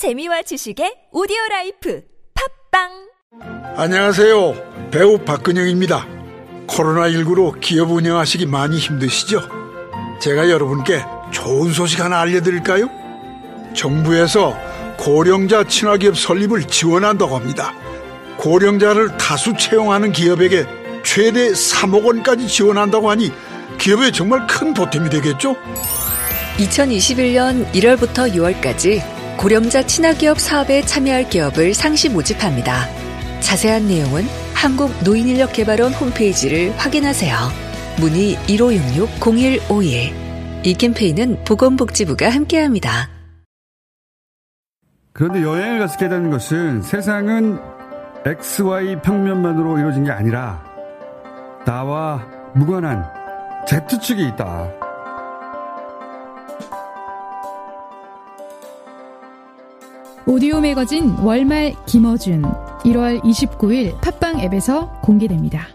재미와 지식의 오디오 라이프 팟빵 안녕하세요. 배우 박근형입니다. 코로나19로 기업 운영하시기 많이 힘드시죠? 제가 여러분께 좋은 소식 하나 알려드릴까요? 정부에서 고령자 친화기업 설립을 지원한다고 합니다. 고령자를 다수 채용하는 기업에게 최대 3억 원까지 지원한다고 하니 기업에 정말 큰 보탬이 되겠죠? 2021년 1월부터 6월까지 고령자 친화기업 사업에 참여할 기업을 상시 모집합니다. 자세한 내용은 한국노인인력개발원 홈페이지를 확인하세요. 문의 1566-0151. 이 캠페인은 보건복지부가 함께합니다. 그런데 여행을 갔게 되는 것은 세상은 XY 평면만으로 이루어진 게 아니라 나와 무관한 Z축이 있다. 오디오 매거진 월말 김어준 1월 29일 팟빵 앱에서 공개됩니다.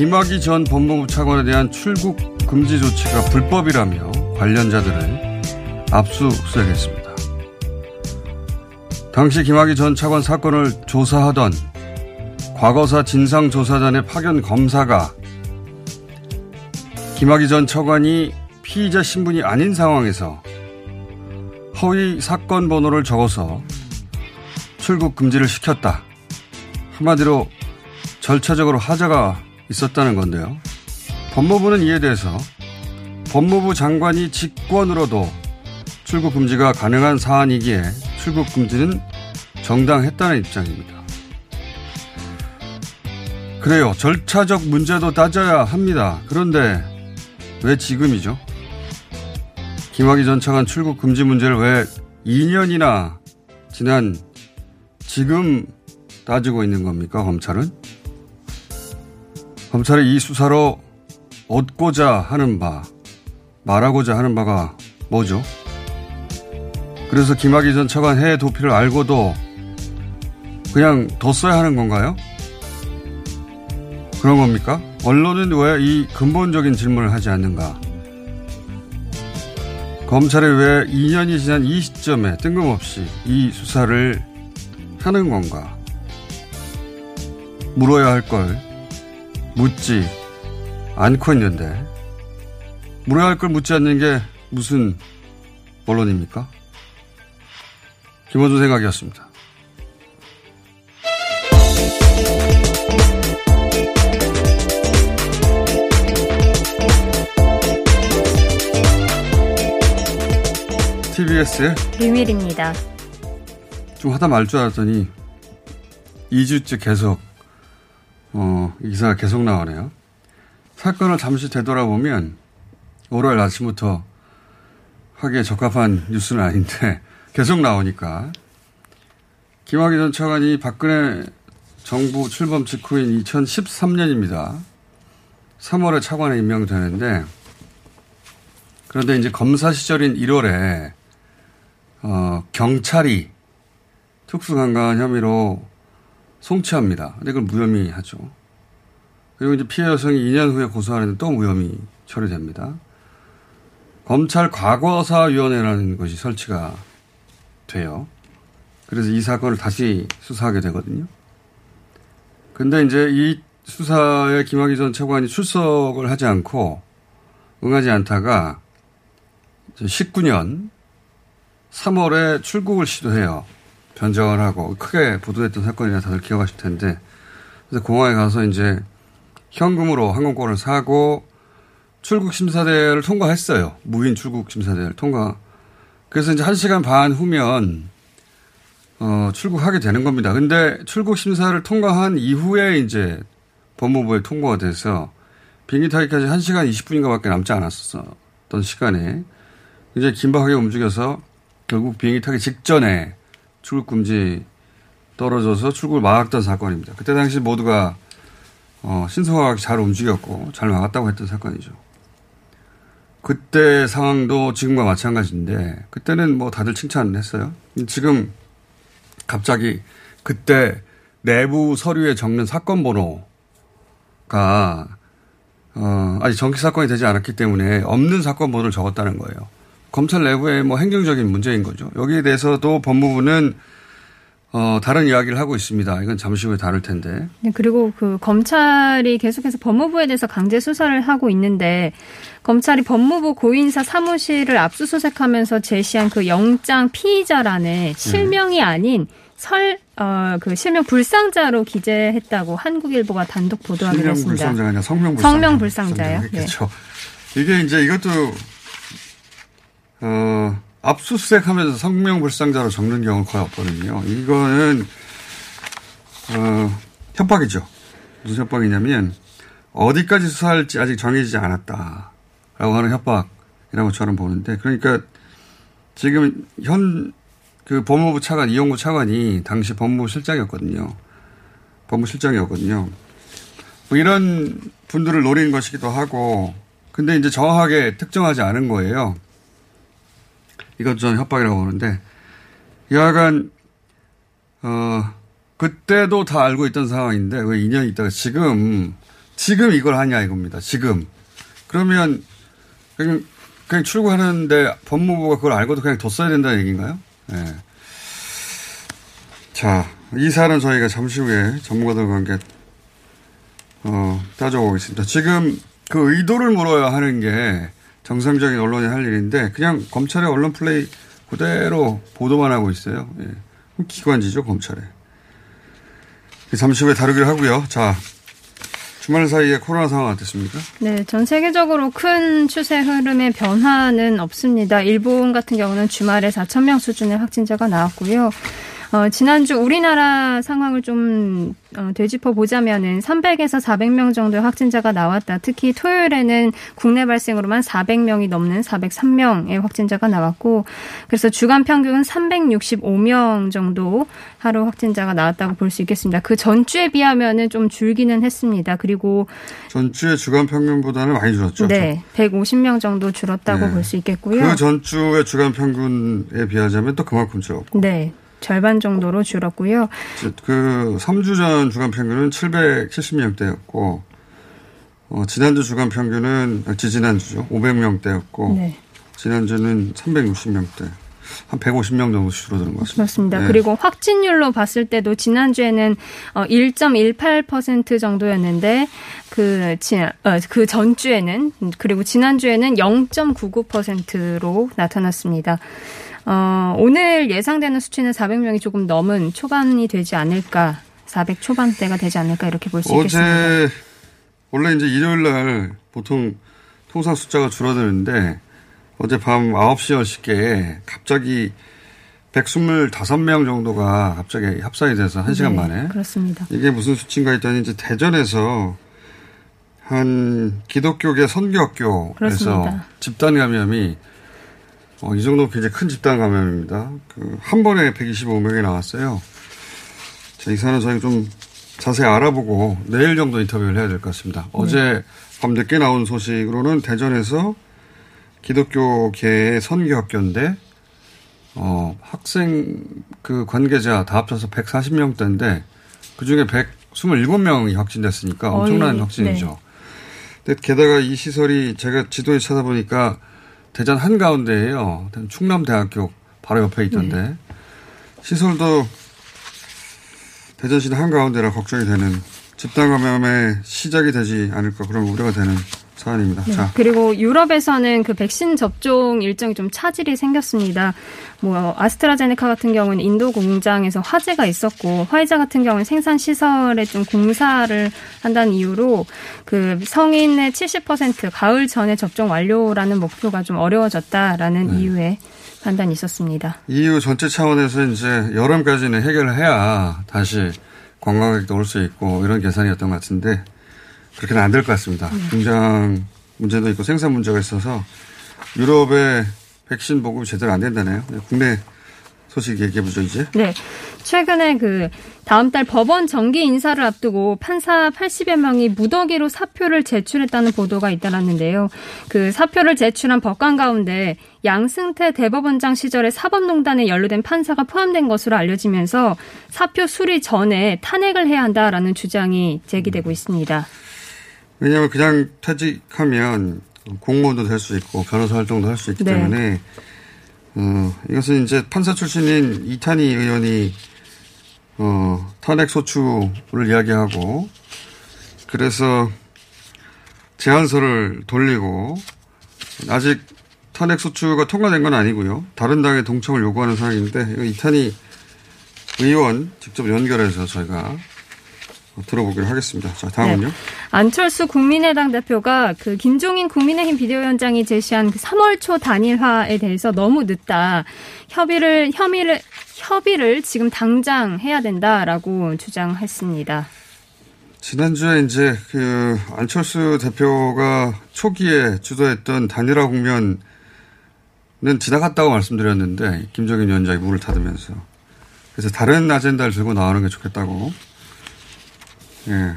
김학의 전 법무부 차관에 대한 출국 금지 조치가 불법이라며 관련자들을 압수수색했습니다. 당시 김학의 전 차관 사건을 조사하던 과거사 진상조사단의 파견 검사가 김학의 전 차관이 피의자 신분이 아닌 상황에서 허위 사건 번호를 적어서 출국 금지를 시켰다. 한마디로 절차적으로 하자가 있었다는 건데요. 법무부는 이에 대해서 법무부 장관이 직권으로도 출국 금지가 가능한 사안이기에 출국 금지는 정당했다는 입장입니다. 그래요. 절차적 문제도 따져야 합니다. 그런데 왜 지금이죠? 김학의 전 차관 출국 금지 문제를 왜 2년이나 지난 지금 따지고 있는 겁니까, 검찰은? 검찰이 이 수사로 얻고자 하는 바, 말하고자 하는 바가 뭐죠? 그래서 김학의 전 차관 해외 도피를 알고도 그냥 뒀어야 하는 건가요? 그런 겁니까? 언론은 왜 이 근본적인 질문을 하지 않는가? 검찰이 왜 2년이 지난 이 시점에 뜬금없이 이 수사를 하는 건가? 물어야 할 걸 묻지 않고 있는데 물어야 할 걸 묻지 않는 게 무슨 언론입니까? 김원준 생각이었습니다. TBS의 비밀입니다. 좀 하다 말 줄 알았더니 2주째 계속 어, 이 기사가 계속 나오네요. 사건을 잠시 되돌아보면 월요일 아침부터 하기에 적합한 뉴스는 아닌데 계속 나오니까 김학의 전 차관이 박근혜 정부 출범 직후인 2013년입니다. 3월에 차관에 임명되는데 그런데 이제 검사 시절인 1월에 어, 경찰이 특수강간 혐의로 송치합니다. 근데 그걸 무혐의 하죠. 그리고 이제 피해 여성이 2년 후에 고소하는데 또 무혐의 처리됩니다. 검찰 과거사위원회라는 것이 설치가 돼요. 그래서 이 사건을 다시 수사하게 되거든요. 근데 이제 이 수사에 김학의 전 차관이 출석을 하지 않고 응하지 않다가 19년 3월에 출국을 시도해요. 변정을 하고 크게 보도됐던 사건이라 다들 기억하실 텐데 그래서 공항에 가서 이제 현금으로 항공권을 사고 출국 심사대를 통과했어요. 무인 출국 심사대를 통과. 그래서 이제 한 시간 반 후면 어, 출국하게 되는 겁니다. 근데 출국 심사를 통과한 이후에 이제 법무부에 통보가 돼서 비행기 타기까지 1시간 20분인가밖에 남지 않았었던 시간에 이제 긴박하게 움직여서 결국 비행기 타기 직전에 출국 금지 떨어져서 출국을 막았던 사건입니다. 그때 당시 모두가 어, 신속하게 잘 움직였고 잘 막았다고 했던 사건이죠. 그때 상황도 지금과 마찬가지인데 그때는 뭐 다들 칭찬을 했어요. 지금 갑자기 그때 내부 서류에 적는 사건 번호가 어, 아직 정기 사건이 되지 않았기 때문에 없는 사건 번호를 적었다는 거예요. 검찰 내부의 뭐 행정적인 문제인 거죠. 여기에 대해서도 법무부는 어, 다른 이야기를 하고 있습니다. 이건 잠시 후에 다룰 텐데. 네, 그리고 그 검찰이 계속해서 법무부에 대해서 강제 수사를 하고 있는데 검찰이 법무부 고인사 사무실을 압수수색하면서 제시한 그 영장 피의자란에 실명이 아닌 설, 어, 그 실명 불상자로 기재했다고 한국일보가 단독 보도하기로 실명 했습니다. 불상자가 아니라 성명 불상자. 성명 불상자요? 네. 그렇죠. 이게 이제 이것도 어, 압수수색 하면서 성명 불상자로 적는 경우는 거의 없거든요. 이거는 어, 협박이죠. 무슨 협박이냐면 어디까지 수사할지 아직 정해지지 않았다 라고 하는 협박이라고 저는 보는데 그러니까 지금 현 그 법무부 차관 이용구 차관이 당시 법무부 실장이었거든요. 법무실장이었거든요. 뭐 이런 분들을 노리는 것이기도 하고 근데 이제 정확하게 특정하지 않은 거예요. 이것 저는 협박이라고 보는데 여하간 어 그때도 다 알고 있던 상황인데 왜 2년 있다가 지금 지금 이걸 하냐 이겁니다. 지금 그러면 그냥, 그냥 출국하는데 법무부가 그걸 알고도 그냥 뒀어야 된다는 얘기인가요? 예. 자, 이 사안은 저희가 잠시 후에 전문가들과 함께 어, 따져보겠습니다. 지금 그 의도를 물어야 하는 게 정상적인 언론이 할 일인데 그냥 검찰의 언론 플레이 그대로 보도만 하고 있어요. 예. 기관지죠 검찰에. 잠시 후에 다루기로 하고요. 자 주말 사이에 코로나 상황 어땠습니까? 네, 전 세계적으로 큰 추세 흐름의 변화는 없습니다. 일본 같은 경우는 주말에 4천 명 수준의 확진자가 나왔고요. 어, 지난주 우리나라 상황을 좀 어, 되짚어 보자면은 300에서 400명 정도의 확진자가 나왔다. 특히 토요일에는 국내 발생으로만 400명이 넘는 403명의 확진자가 나왔고, 그래서 주간 평균은 365명 정도 하루 확진자가 나왔다고 볼 수 있겠습니다. 그 전주에 비하면은 좀 줄기는 했습니다. 그리고 전주의 주간 평균보다는 많이 줄었죠. 네, 150명 정도 줄었다고 네. 볼수 있겠고요. 그 전주의 주간 평균에 비하자면 또 그만큼 줄었고. 네. 절반 정도로 줄었고요. 그 3주 전 주간 평균은 770명대였고 어, 지난주 주간 평균은 아, 지지난주죠. 500명대였고 네. 지난주는 360명대. 한 150명 정도 줄어드는 것 같습니다. 그렇습니다. 네. 그리고 확진율로 봤을 때도 지난주에는 1.18% 정도였는데 그, 지, 어, 그 전주에는 그리고 지난주에는 0.99%로 나타났습니다. 어, 오늘 예상되는 수치는 400명이 조금 넘은 초반이 되지 않을까, 400 초반대가 되지 않을까 이렇게 볼 수 있겠습니다. 어제 원래 이제 일요일 날 보통 통상 숫자가 줄어드는데 어제 밤 9시 10개에 갑자기 125명 정도가 갑자기 합산이 돼서 1시간 네, 만에 그렇습니다. 이게 무슨 수치인가 했더니 이제 대전에서 한 기독교계 선교학교에서. 집단 감염이 어, 이 정도면 굉장히 큰 집단 감염입니다. 그 한 번에 125명이 나왔어요. 자, 이 사안은 저희가 좀 자세히 알아보고 내일 정도 인터뷰를 해야 될 것 같습니다. 어제 밤 늦게 나온 소식으로는 대전에서 기독교계의 선교학교인데 어, 학생 그 관계자 다 합쳐서 140명대인데 그 중에 127명이 확진됐으니까 엄청난 어이, 확진이죠. 근데 게다가 이 시설이 제가 지도에 찾아보니까 대전 한가운데예요. 충남대학교 바로 옆에 있던데 시설도 대전시 한가운데라 걱정이 되는 집단 감염의 시작이 되지 않을까 그런 우려가 되는 사안입니다. 네. 자. 그리고 유럽에서는 그 백신 접종 일정이 좀 차질이 생겼습니다. 뭐 아스트라제네카 같은 경우는 인도 공장에서 화재가 있었고 화이자 같은 경우는 생산 시설에 좀 공사를 한다는 이유로 그 성인의 70% 가을 전에 접종 완료라는 목표가 좀 어려워졌다라는 네. 이유의 판단이 있었습니다. EU 전체 차원에서 이제 여름까지는 해결을 해야 다시 관광객도 올 수 있고 이런 계산이었던 것 같은데 그렇게는 안 될 것 같습니다. 공장 문제도 있고 생산 문제가 있어서 유럽의 백신 보급이 제대로 안 된다네요. 네, 국내 소식 얘기해보죠, 이제. 네. 최근에 그 다음 달 법원 정기 인사를 앞두고 판사 80여 명이 무더기로 사표를 제출했다는 보도가 잇따랐는데요. 그 사표를 제출한 법관 가운데 양승태 대법원장 시절에 사법농단에 연루된 판사가 포함된 것으로 알려지면서 사표 수리 전에 탄핵을 해야 한다라는 주장이 제기되고 있습니다. 왜냐하면 그냥 퇴직하면 공무원도 될 수 있고 변호사 활동도 할 수 있기 네. 때문에 어, 이것은 이제 판사 출신인 이탄희 의원이 어, 탄핵 소추를 이야기하고 그래서 제안서를 돌리고 아직 탄핵 소추가 통과된 건 아니고요. 다른 당의 동참을 요구하는 상황인데 이탄희 의원 직접 연결해서 저희가 들어보기로 하겠습니다. 자, 다음은요. 네. 안철수 국민의당 대표가 그 김종인 국민의힘 비대위원장이 제시한 그 3월 초 단일화에 대해서 너무 늦다. 협의를 혐의를 협의를 지금 당장 해야 된다라고 주장했습니다. 지난주에 이제 그 안철수 대표가 초기에 주도했던 단일화 국면은 지나갔다고 말씀드렸는데 김정인 위원장이 물을 닫으면서 그래서 다른 아젠다를 들고 나오는 게 좋겠다고 예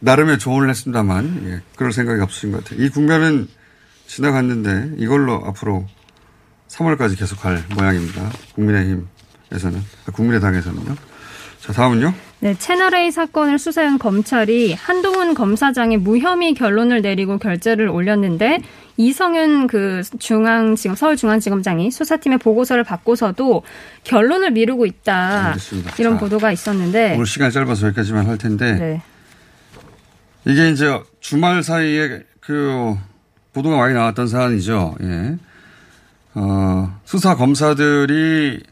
나름의 조언을 했습니다만 예, 그럴 생각이 없으신 것 같아요. 이 국면은 지나갔는데 이걸로 앞으로 3월까지 계속 갈 모양입니다. 국민의힘에서는 아, 국민의당에서는요. 자 다음은요. 네, 채널A 사건을 수사한 검찰이 한동훈 검사장의 무혐의 결론을 내리고 결재를 올렸는데 이성윤 그 중앙지검 서울중앙지검장이 수사팀의 보고서를 받고서도 결론을 미루고 있다. 알겠습니다. 이런 자, 보도가 있었는데 오늘 시간이 짧아서 여기까지만 할 텐데 네. 이게 이제 주말 사이에 그 보도가 많이 나왔던 사안이죠. 예. 어, 수사 검사들이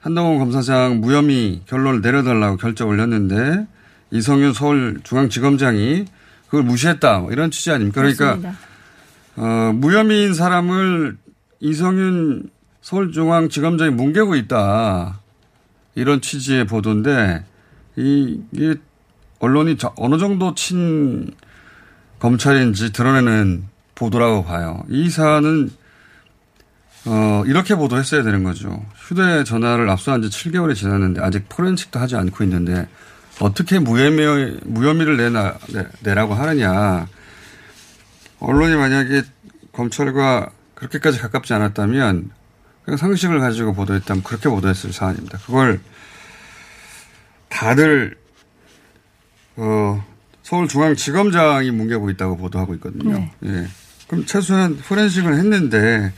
한동훈 검사장 무혐의 결론을 내려달라고 결정 올렸는데 이성윤 서울중앙지검장이 그걸 무시했다. 뭐 이런 취지 아닙니까? 그러니까. 어, 무혐의인 사람을 이성윤 서울중앙지검장이 뭉개고 있다. 이런 취지의 보도인데, 이, 이게 언론이 저- 어느 정도 친 검찰인지 드러내는 보도라고 봐요. 이 사안은, 어, 이렇게 보도했어야 되는 거죠. 휴대전화를 압수한 지 7개월이 지났는데 아직 포렌식도 하지 않고 있는데 어떻게 무혐의, 무혐의를 내나, 내, 내라고 하느냐. 언론이 만약에 검찰과 그렇게까지 가깝지 않았다면 그냥 상식을 가지고 보도했다면 그렇게 보도했을 사안입니다. 그걸 다들 어, 서울중앙지검장이 뭉개고 있다고 보도하고 있거든요. 네. 예. 그럼 최소한 포렌식을 했는데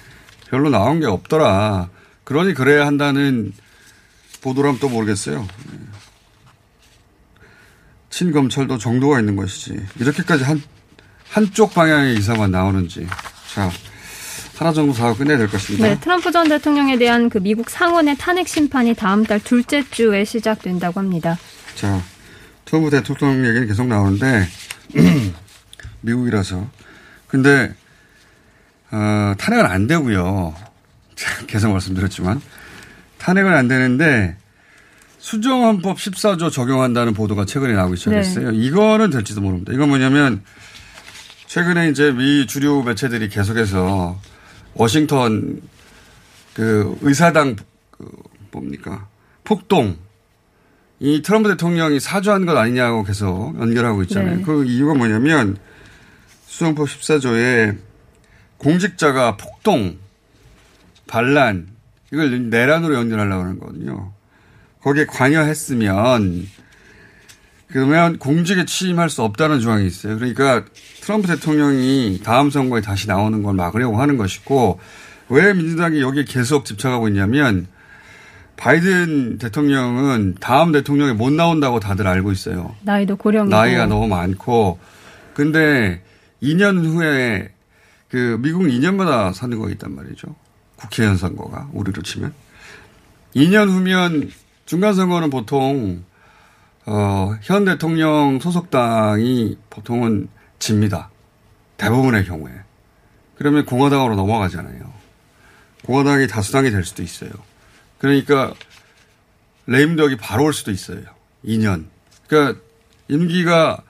별로 나온 게 없더라. 그러니 그래야 한다는 보도라면 또 모르겠어요. 예. 친검찰도 정도가 있는 것이지. 이렇게까지 한, 한쪽 방향의 기사만 나오는지. 자, 하나 정도 다 끝내야 될것 같습니다. 네, 트럼프 전 대통령에 대한 그 미국 상원의 탄핵 심판이 다음 달 둘째 주에 시작된다고 합니다. 자, 트럼프 대통령 얘기는 계속 나오는데, 미국이라서. 근데, 어, 탄핵은 안 되고요. 자, 계속 말씀드렸지만. 탄핵은 안 되는데, 수정헌법 14조 적용한다는 보도가 최근에 나오기 시작했어요. 이거는 될지도 모릅니다. 이건 뭐냐면, 최근에 이제 미 주류 매체들이 계속해서 워싱턴 그 의사당 그 뭡니까 폭동 이 트럼프 대통령이 사주한 것 아니냐고 계속 연결하고 있잖아요. 네. 그 이유가 뭐냐면 수정법 14조에 공직자가 폭동, 반란 이걸 내란으로 연결하려고 하는 거거든요. 거기에 관여했으면 그러면 공직에 취임할 수 없다는 조항이 있어요. 그러니까 트럼프 대통령이 다음 선거에 다시 나오는 걸 막으려고 하는 것이고 왜 민주당이 여기에 계속 집착하고 있냐면 바이든 대통령은 다음 대통령이 못 나온다고 다들 알고 있어요. 나이도 고령이고 나이가 너무 많고 근데 2년 후에 그 미국 2년마다 선거가 있단 말이죠. 국회의원 선거가 우리로 치면 2년 후면 중간 선거는 보통 어, 현 대통령 소속당이 보통은 집니다. 대부분의 경우에. 그러면 공화당으로 넘어가잖아요. 공화당이 다수당이 될 수도 있어요. 그러니까 레임덕이 바로 올 수도 있어요. 2년. 그러니까 임기가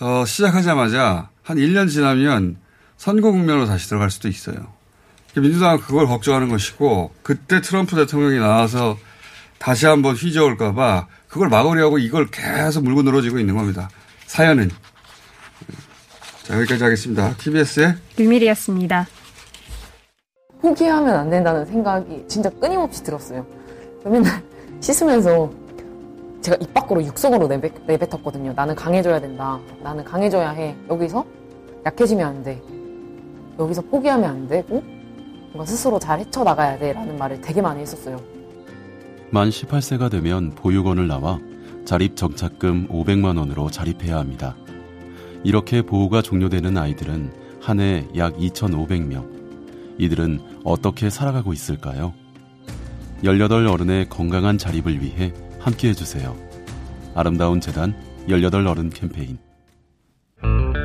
어, 시작하자마자 한 1년 지나면 선거 국면으로 다시 들어갈 수도 있어요. 민주당은 그걸 걱정하는 것이고 그때 트럼프 대통령이 나와서 다시 한번 휘저을까봐 그걸 막으려고 이걸 계속 물고 늘어지고 있는 겁니다. 사연은. 자, 여기까지 하겠습니다. TBS의 류밀이었습니다. 포기하면 안 된다는 생각이 진짜 끊임없이 들었어요. 맨날 씻으면서 제가 입 밖으로 육성으로 내뱉, 내뱉었거든요. 나는 강해져야 된다. 나는 강해져야 해. 여기서 약해지면 안 돼. 여기서 포기하면 안 되고 뭔가 스스로 잘 헤쳐나가야 돼. 라는 말을 되게 많이 했었어요. 만 18세가 되면 보육원을 나와 자립 정착금 500만 원으로 자립해야 합니다. 이렇게 보호가 종료되는 아이들은 한 해 약 2,500명. 이들은 어떻게 살아가고 있을까요? 18 어른의 건강한 자립을 위해 함께 해주세요. 아름다운 재단 18 어른 캠페인.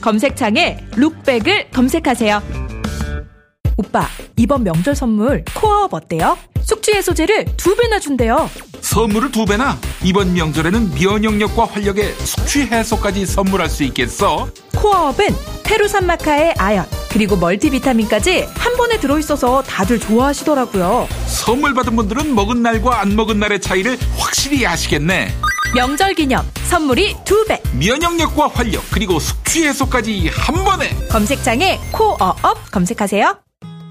검색창에 룩백을 검색하세요. 오빠, 이번 명절 선물 코어업 어때요? 숙취 해소제를 두 배나 준대요. 선물을 두 배나? 이번 명절에는 면역력과 활력의 숙취 해소까지 선물할 수 있겠어? 코어업은 페루산마카의 아연, 그리고 멀티비타민까지 한 번에 들어있어서 다들 좋아하시더라고요. 선물 받은 분들은 먹은 날과 안 먹은 날의 차이를 확실히 아시겠네. 명절 기념 선물이 두 배. 면역력과 활력 그리고 숙취 해소까지 한 번에. 검색창에 코어업 검색하세요.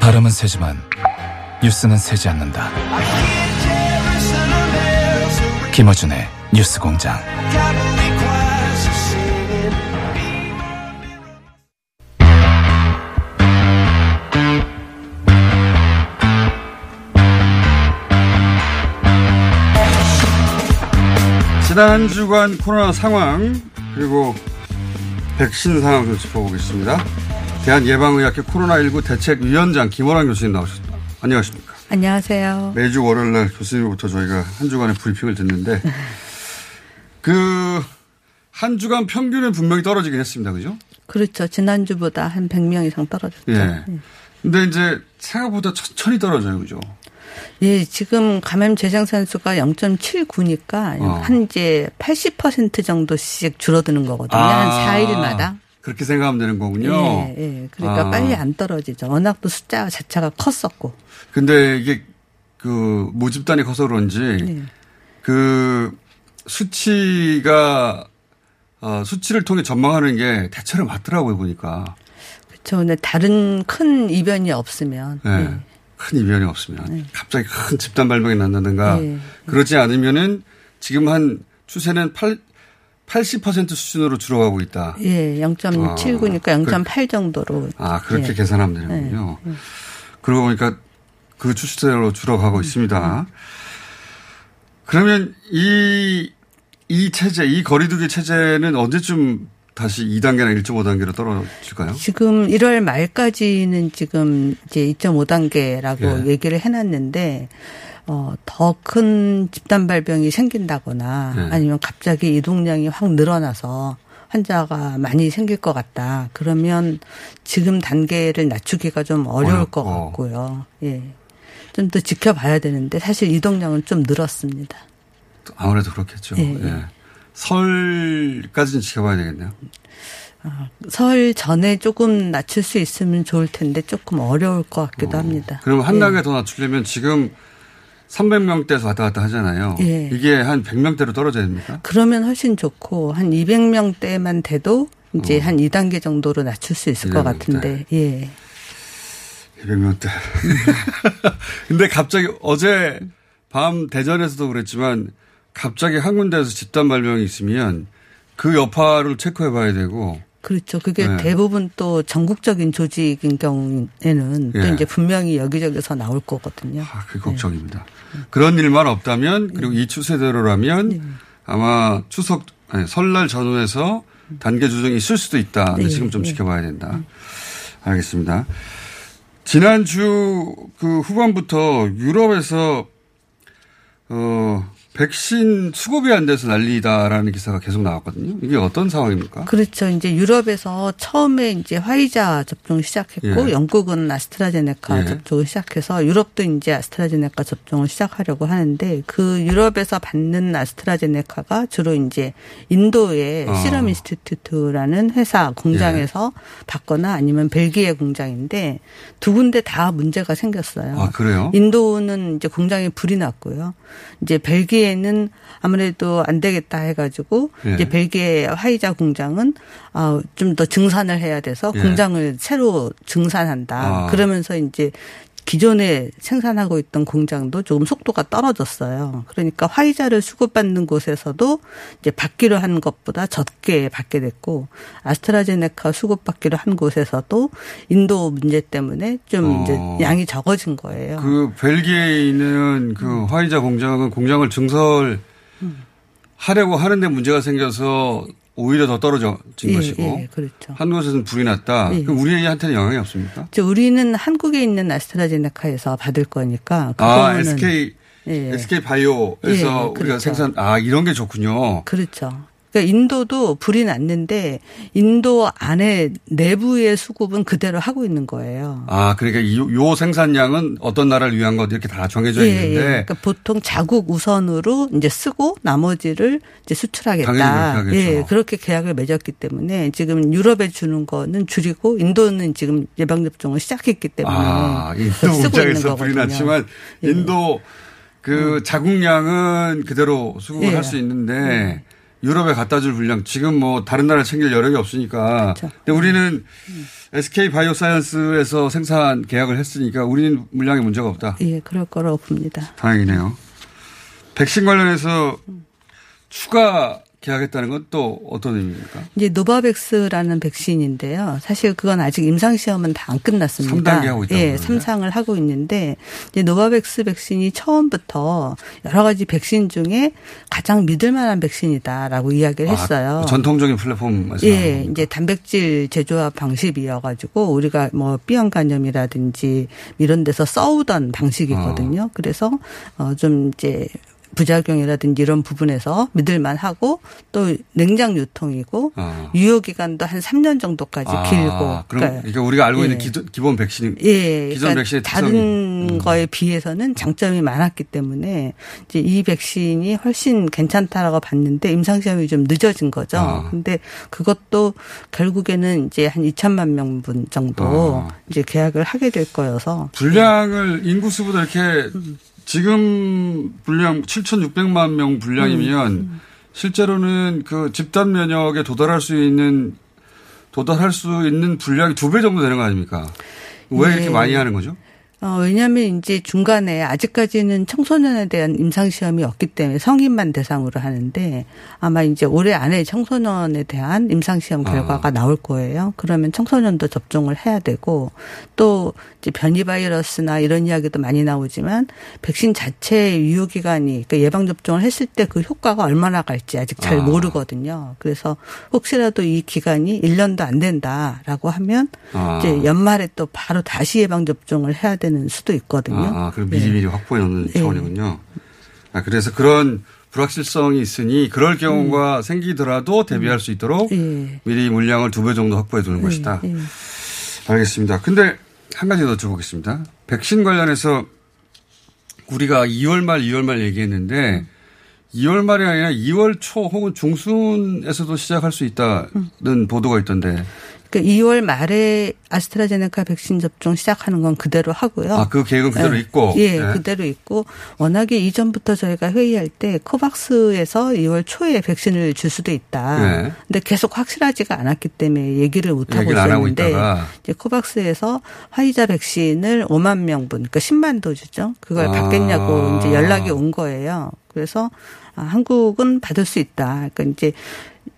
발음은 세지만 뉴스는 세지 않는다. 김어준의 뉴스공장. 지난 한 주간 코로나 상황 그리고 백신 상황 좀 짚어보겠습니다. 대한예방의학회 코로나19 대책위원장 김원환 교수님 나오셨습니다. 안녕하십니까. 안녕하세요. 매주 월요일 날 교수님부터 저희가 한 주간의 브리핑을 듣는데 그 한 주간 평균은 분명히 떨어지긴 했습니다. 그죠? 그렇죠. 지난주보다 한 100명 이상 떨어졌죠. 예. 근데 이제 생각보다 천천히 떨어져요. 그죠? 예, 지금 감염 재생산 수가 0.79니까 어. 한 이제 80% 정도씩 줄어드는 거거든요. 아. 한 4일마다. 그렇게 생각하면 되는 거군요. 예, 예. 그러니까 아. 빨리 안 떨어지죠. 워낙 또 숫자 자체가 컸었고. 근데 이게 그 모집단이 커서 그런지 네. 그 수치가 어, 수치를 통해 전망하는 게 대체로 맞더라고요 보니까. 그렇죠. 근데 다른 큰 이변이 없으면. 예. 예. 큰 이변이 없으면 갑자기 큰 집단 발병이 난다든가 네. 그러지 않으면은 지금 한 추세는 8, 80% 수준으로 줄어가고 있다. 예, 0.79니까 0.8 정도로. 아 그렇게 예. 계산하면 되는군요. 예, 예. 그러고 보니까 그 추세로 줄어가고 음, 있습니다. 그러면 이, 이 체제, 이 거리두기 체제는 언제쯤 다시 2단계나 1.5단계로 떨어질까요? 지금 1월 말까지는 지금 이제 2.5단계라고 예. 얘기를 해놨는데 어, 더 큰 집단 발병이 생긴다거나 예. 아니면 갑자기 이동량이 확 늘어나서 환자가 많이 생길 것 같다. 그러면 지금 단계를 낮추기가 좀 어려울 것 어렵고. 같고요. 예. 좀 더 지켜봐야 되는데 사실 이동량은 좀 늘었습니다. 아무래도 그렇겠죠. 예, 예. 설까지는 지켜봐야 되겠네요. 설 전에 조금 낮출 수 있으면 좋을 텐데 조금 어려울 것 같기도 합니다. 그럼 한 예. 단계 더 낮추려면 지금 300명대에서 왔다 갔다 하잖아요. 예. 이게 한 100명대로 떨어져야 됩니까? 그러면 훨씬 좋고 한 200명대만 돼도 이제 어. 한 2단계 정도로 낮출 수 있을 것 200명대. 같은데. 예. 200명대. 근데 갑자기 어제 밤 대전에서도 그랬지만 갑자기 한 군데에서 집단 발병이 있으면 그 여파를 체크해 봐야 되고 그렇죠. 그게 네. 대부분 또 전국적인 조직인 경우에는 예. 또 이제 분명히 여기저기서 나올 거거든요. 아, 그 걱정입니다. 그런 일만 없다면 그리고 이 추세대로라면 아마 추석 아니, 설날 전후에서 단계 조정이 있을 수도 있다. 근데 네, 지금 좀 네. 지켜봐야 된다. 알겠습니다. 지난주 그 후반부터 유럽에서 어 백신 수급이 안 돼서 난리다라는 기사가 계속 나왔거든요. 이게 어떤 상황입니까? 그렇죠. 이제 유럽에서 처음에 이제 화이자 접종 시작했고 예. 영국은 아스트라제네카 예. 접종을 시작해서 유럽도 이제 아스트라제네카 접종을 시작하려고 하는데 그 유럽에서 받는 아스트라제네카가 주로 이제 인도의 어. Serum Institute라는 회사 공장에서 받거나 아니면 벨기에 공장인데 두 군데 다 문제가 생겼어요. 아, 그래요? 인도는 이제 공장에 불이 났고요. 이제 벨기에 는 아무래도 안 되겠다 해가지고 예. 이제 벨기에 화이자 공장은 아, 좀더 증산을 해야 돼서 예. 공장을 새로 증산한다. 아. 그러면서 이제 기존에 생산하고 있던 공장도 조금 속도가 떨어졌어요. 그러니까 화이자를 수급받는 곳에서도 이제 받기로 한 것보다 적게 받게 됐고 아스트라제네카 수급받기로 한 곳에서도 인도 문제 때문에 좀 어. 이제 양이 적어진 거예요. 그 벨기에에 있는 그 화이자 공장은 공장을 증설 하려고 하는데 문제가 생겨서 오히려 더 떨어진 예, 것이고 예, 그렇죠. 한 곳에서는 불이 났다. 예. 그럼 우리한테는 영향이 없습니까? 저 우리는 한국에 있는 아스트라제네카에서 받을 거니까 아, SK 예. SK 바이오에서 예, 우리가 그렇죠. 생산 아 이런 게 좋군요. 그렇죠. 그러니까 인도도 불이 났는데 인도 안에 내부의 수급은 그대로 하고 있는 거예요. 아 그러니까 이- 요 생산량은 어떤 나라를 위한 것 이렇게 다 정해져 있는데 그러니까 보통 자국 우선으로 이제 쓰고 나머지를 이제 수출하겠다. 그렇게. 예, 그렇게 계약을 맺었기 때문에 지금 유럽에 주는 거는 줄이고 인도는 지금 예방 접종을 시작했기 때문에 아 인도 쓰고 있는 불이. 났지만 인도 그 자국량은 그대로 수급을 예. 할수 있는데 유럽에 갖다 줄 분량 지금 뭐 다른 나라 챙길 여력이 없으니까. 그렇죠. 근데 우리는 SK 바이오사이언스에서 생산 계약을 했으니까 우리는 물량에 문제가 없다. 예, 그럴 거라고 봅니다. 다행이네요. 백신 관련해서 추가 계약했다는 건 또 어떤 의미입니까? 이제 노바백스라는 백신인데요. 사실 그건 아직 임상 시험은 다 안 끝났습니다. 3단계 하고 있다고 예. 3상을 하고 있는데 이제 노바백스 백신이 처음부터 여러 가지 백신 중에 가장 믿을 만한 백신이다라고 이야기를 했어요. 아, 전통적인 플랫폼 말씀. 예, 이제 단백질 재조합 방식이어 가지고 우리가 뭐 B형 간염이라든지 이런 데서 써오던 방식이거든요. 아. 그래서 어 좀 이제 부작용이라든지 이런 부분에서 믿을만 하고 또 냉장 유통이고 아. 유효 기간도 한 3년 정도까지 아, 길고. 그럼 그러니까 우리가 알고 있는 예. 기존, 기본 백신 예, 기존 그러니까 백신의 다른 특성이 음. 거에 비해서는 장점이 많았기 때문에 이제 이 백신이 훨씬 괜찮다라고 봤는데 임상 시험이 좀 늦어진 거죠. 아. 근데 그것도 결국에는 이제 한 2천만 명분 정도 아. 이제 계약을 하게 될 거여서 분량을 인구수보다 이렇게 지금 분량 7,600만 명 분량이면 음, 실제로는 그 집단 면역에 도달할 수 있는 도달할 수 있는 분량이 두 배 정도 되는 거 아닙니까? 왜 예. 이렇게 많이 하는 거죠? 어, 왜냐하면 이제 중간에 아직까지는 청소년에 대한 임상시험이 없기 때문에 성인만 대상으로 하는데 아마 이제 올해 안에 청소년에 대한 임상시험 결과가 아. 나올 거예요. 그러면 청소년도 접종을 해야 되고 또 이제 변이 바이러스나 이런 이야기도 많이 나오지만 백신 자체의 유효기간이 그러니까 예방접종을 했을 때 그 효과가 얼마나 갈지 아직 잘 아. 모르거든요. 그래서 혹시라도 이 기간이 1년도 안 된다라고 하면 아. 이제 연말에 또 바로 다시 예방접종을 해야 되는 수도 있거든요. 아, 아, 그럼 예. 미리미리 확보해 놓는 예. 차원이군요. 아, 그래서 그런 불확실성이 있으니 그럴 경우가 생기더라도 대비할 수 있도록 예. 미리 물량을 두 배 정도 확보해 두는 것이다. 예. 알겠습니다. 근데 한 가지 더 여쭤보겠습니다. 백신 관련해서 우리가 2월 말, 2월 말 얘기했는데 2월 말이 아니라 2월 초 혹은 중순에서도 시작할 수 있다는 보도가 있던데. 그러니까 2월 말에 아스트라제네카 백신 접종 시작하는 건 그대로 하고요. 아, 그 계획은 그대로 예. 있고. 예, 네. 그대로 있고 워낙에 이전부터 저희가 회의할 때 코박스에서 2월 초에 백신을 줄 수도 있다. 네. 근데 계속 확실하지가 않았기 때문에 얘기를 못 하고 있었는데. 이제 코박스에서 화이자 백신을 5만 명분, 그러니까 10만 도주죠. 그걸 아. 받겠냐고 이제 연락이 온 거예요. 그래서 아, 한국은 받을 수 있다. 그러니까 이제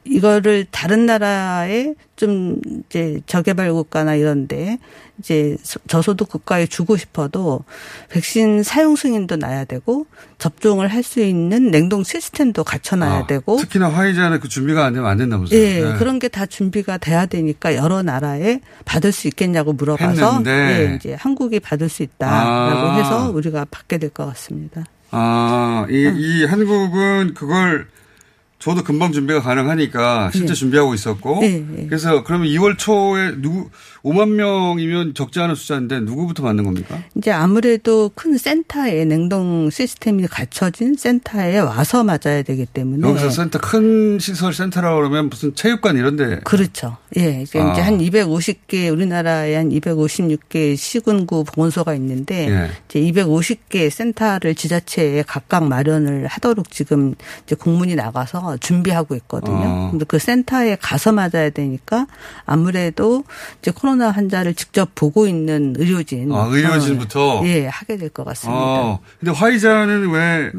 이거를 다른 나라에 좀 이제 저개발 국가나 이런데 이제 소- 저소득 국가에 주고 싶어도 백신 사용 승인도 나야 되고 접종을 할 수 있는 냉동 시스템도 갖춰놔야 아, 되고 특히나 화이자는 그 준비가 안 되면 안 된다면서요. 예, 네. 그런 게 다 준비가 돼야 되니까 여러 나라에 받을 수 있겠냐고 물어봐서 했는데. 예, 이제 한국이 받을 수 있다라고 아. 해서 우리가 받게 될 것 같습니다. 아, 이, 이 한국은 그걸 저도 금방 준비가 가능하니까 실제 예. 준비하고 있었고. 예, 예. 그래서 그러면 2월 초에 누구, 5만 명이면 적지 않은 숫자인데 누구부터 맞는 겁니까? 이제 아무래도 큰 센터에 냉동 시스템이 갖춰진 센터에 와서 맞아야 되기 때문에 여기서 센터, 큰 시설 센터라고 그러면 무슨 체육관 이런 데. 그렇죠. 예, 이제, 아. 이제 한 250개 우리나라에 한 256개 시군구 보건소가 있는데 예. 이제 250개 센터를 지자체에 각각 마련을 하도록 지금 이제 공문이 나가서 준비하고 있거든요. 어. 근데 그 센터에 가서 맞아야 되니까 아무래도 이제 코로나 환자를 직접 보고 있는 의료진 아, 의료진부터? 어, 예, 하게 될 것 같습니다. 어, 근데 화이자는 왜,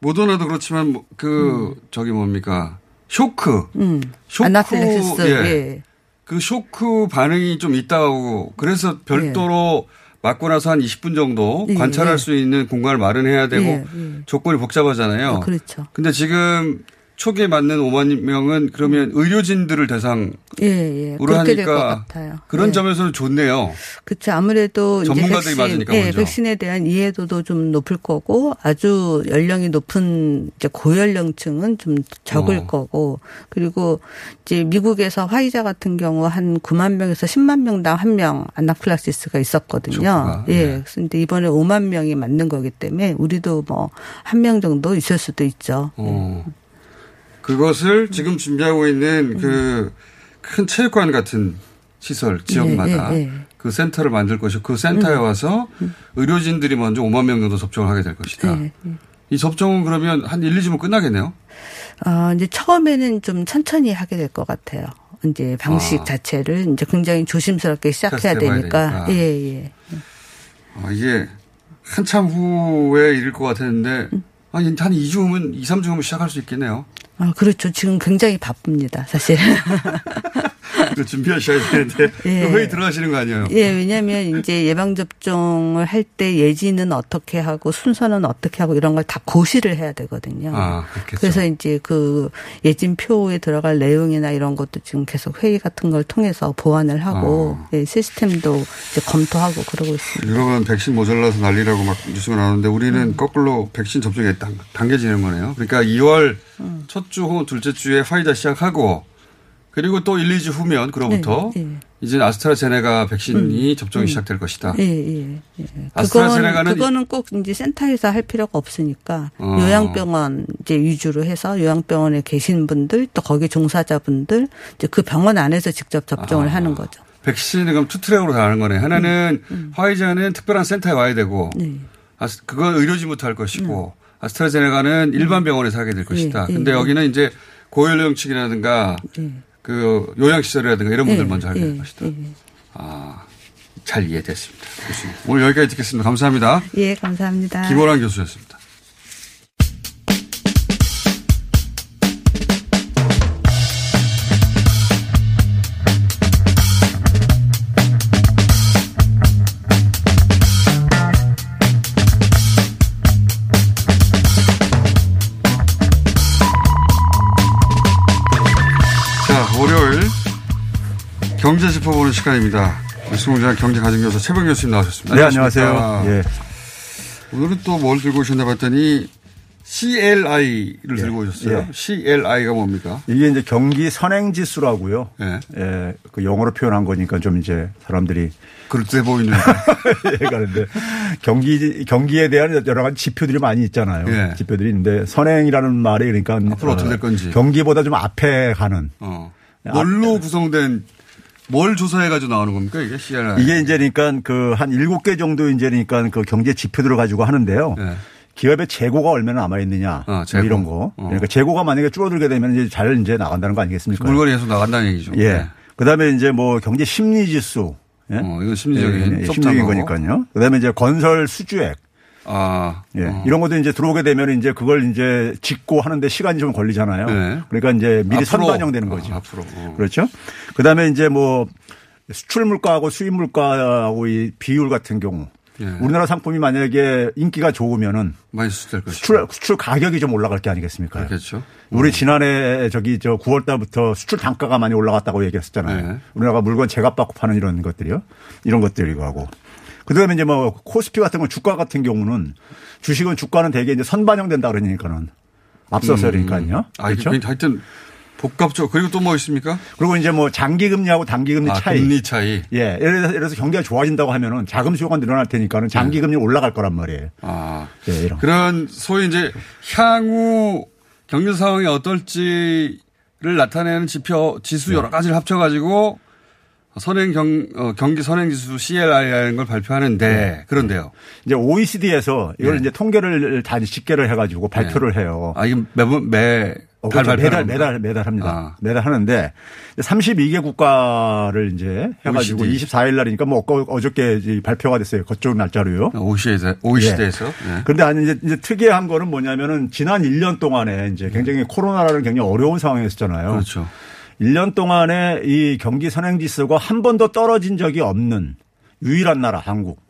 모더나도 그렇지만 뭐 그, 저기 뭡니까. 쇼크. 음. 쇼크. 아나필렉시스. 예. 예. 그 쇼크 반응이 좀 있다고 그래서 별도로 맞고 나서 한 20분 정도 예, 관찰할 예. 수 있는 공간을 마련해야 되고 예, 예. 조건이 복잡하잖아요. 아, 그렇죠. 근데 지금 초기에 맞는 5만 명은 그러면 의료진들을 대상으로 예, 예. 그렇게 될것 하니까 같아요. 그런 예. 점에서는 좋네요. 그렇죠. 아무래도 이제 전문가들이 백신, 맞으니까 예, 먼저. 백신에 대한 이해도도 좀 높을 거고 아주 연령이 높은 이제 고연령층은 좀 적을 어. 거고 그리고 이제 미국에서 화이자 같은 경우 한 9만 명에서 10만 명당 한명 아나플락시스가 있었거든요. 쇼크가. 예. 근데 이번에 5만 명이 맞는 거기 때문에 우리도 뭐 한 명 정도 있을 수도 있죠. 어. 그것을 지금 준비하고 있는 그 큰 체육관 같은 시설 지역마다 예, 예, 예. 그 센터를 만들 것이고 그 센터에 음. 와서 의료진들이 먼저 5만 명 정도 접종을 하게 될 것이다. 이 접종은 그러면 한 1, 2주면 끝나겠네요. 어, 이제 처음에는 좀 천천히 하게 될 것 같아요. 이제 방식 아. 자체를 이제 굉장히 조심스럽게 시작해야 되니까. 되니까. 예, 예. 아, 이게 한참 후에 이를 것 같았는데 아니, 한 2주 후면 2, 3주 후면 시작할 수 있겠네요. 아, 그렇죠. 지금 굉장히 바쁩니다, 사실. 그 준비하셔야 되는데 예. 그 회의 들어가시는 거 아니에요? 예, 왜냐하면 이제 예방 접종을 할 때 예지는 어떻게 하고 순서는 어떻게 하고 이런 걸 다 고시를 해야 되거든요. 아. 그래서 이제 그 예진표에 들어갈 내용이나 이런 것도 지금 계속 회의 같은 걸 통해서 보완을 하고 아. 예, 시스템도 이제 검토하고 그러고 있습니다. 유럽은 백신 모자라서 난리라고 막 뉴스가 나오는데 우리는 거꾸로 백신 접종에 당, 당겨지는 거네요. 그러니까 2월 첫주 혹은 둘째 주에 화이자 시작하고 그리고 또 1, 2주 후면 그로부터 네, 네. 이제 아스트라제네카 백신이 접종이 음. 시작될 것이다. 예, 예. 예. 아스트라제네카는 그건, 그거는 꼭 이제 센터에서 할 필요가 없으니까 어. 요양병원 이제 위주로 해서 요양병원에 계신 분들 또 거기 종사자분들 이제 그 병원 안에서 직접 접종을 아. 하는 거죠. 백신은 그럼 two track으로 가는 거네. 하나는 화이자는 특별한 센터에 와야 되고 네. 아스, 그건 의료진부터 할 것이고 아스트라제네카는 일반 병원에서 하게 될 것이다. 예, 근데 예. 여기는 이제 고연령층이라든가 예. 그 요양시설이라든가 이런 분들 예, 먼저 하게 될 예, 것이다. 예. 아, 잘 이해됐습니다. 교수님. 오늘 여기까지 듣겠습니다. 감사합니다. 예, 감사합니다. 기모란 교수였습니다. 경제 짚어보는 시간입니다. 뉴스공장 경제가정교수 최범 교수님 나오셨습니다. 네, 안녕하십니까. 안녕하세요. 예. 오늘은 또 뭘 들고 오셨나 봤더니 CLI를 들고 오셨어요. 예. CLI가 뭡니까? 이게 이제 경기 선행 지수라고요. 예. 예, 그 영어로 표현한 거니까 좀 이제 사람들이 그럴듯해 보이는. 예, 그런데 경기 경기에 대한 여러 가지 지표들이 많이 있잖아요. 예. 지표들이 있는데 선행이라는 말이 그러니까 앞으로 어떻게 될 건지. 경기보다 좀 앞에 가는. 어. 뭘로 구성된 뭘 조사해가지고 나오는 겁니까 이게 CLI? 이게 이제 그러니까 그 한 일곱 개 정도 이제 그러니까 그 경제 지표들을 가지고 하는데요. 기업의 재고가 얼마나 남아 있느냐 뭐 예. 재고. 이런 거. 그러니까 재고가 만약에 줄어들게 되면 이제 잘 이제 나간다는 거 아니겠습니까? 물건이 계속 나간다는 얘기죠. 예. 네. 그다음에 이제 뭐 경제 심리 지수. 예? 어, 이건 심리적인 예, 예, 소프트한 심리적인. 거니까요. 그다음에 이제 건설 수주액. 아. 예. 어. 이런 것도 이제 들어오게 되면 이제 그걸 이제 짓고 하는데 시간이 좀 걸리잖아요. 네. 그러니까 이제 미리 앞으로. 선반영되는 어, 거죠. 앞으로. 어. 그렇죠. 그 다음에 이제 뭐 수출 물가하고 수입 물가하고 이 비율 같은 경우 예. 우리나라 상품이 만약에 인기가 좋으면은 많이 수출될. 수출 수출 가격이 좀 올라갈 게 아니겠습니까? 그렇죠. 우리 지난해 저기 저 9월 달부터 수출 단가가 많이 올라갔다고 얘기했었잖아요. 네. 우리나라가 물건 제값 받고 파는 이런 것들이요. 이런 것들이고 하고. 그다음에 이제 뭐 코스피 같은 건 주가 같은 경우는 주식은 주가는 대개 이제 선반영된다 그러니까는 앞서서 음. 그러니까요. 아, 그렇죠? 하여튼 복잡죠. 그리고 또 뭐 있습니까? 그리고 이제 뭐 장기 금리하고 단기 금리 아, 차이. 금리 차이. 예. 예를 들어서, 예를 들어서 경기가 좋아진다고 하면은 자금 수요가 늘어날 테니까는 장기 금리 올라갈 거란 말이에요. 아. 예, 이런. 그런 소위 이제 향후 경제 상황이 어떨지를 나타내는 지표, 지수 여러 가지를 합쳐 가지고 선행 경, 어, 경기 선행지수 CLI라는 걸 발표하는데 그런데요. 이제 OECD에서 이걸 네. 이제 통계를 다 집계를 해가지고 발표를 해요. 아, 이게 매번 매, 어, 달 그렇죠. 매달? 매달, 매달 합니다. 아. 매달 하는데 32개 국가를 이제 해가지고 OECD. 24일 날이니까 뭐 어- 어저께 발표가 됐어요. 그쪽 날짜로요. OECD, OECD에서. 예. 그런데 아니 이제, 이제 특이한 거는 뭐냐면은 지난 1년 동안에 이제 굉장히 코로나라는 굉장히 어려운 상황이었잖아요. 그렇죠. 1년 동안에 이 경기 선행 지수가 한 번도 떨어진 적이 없는 유일한 나라 한국.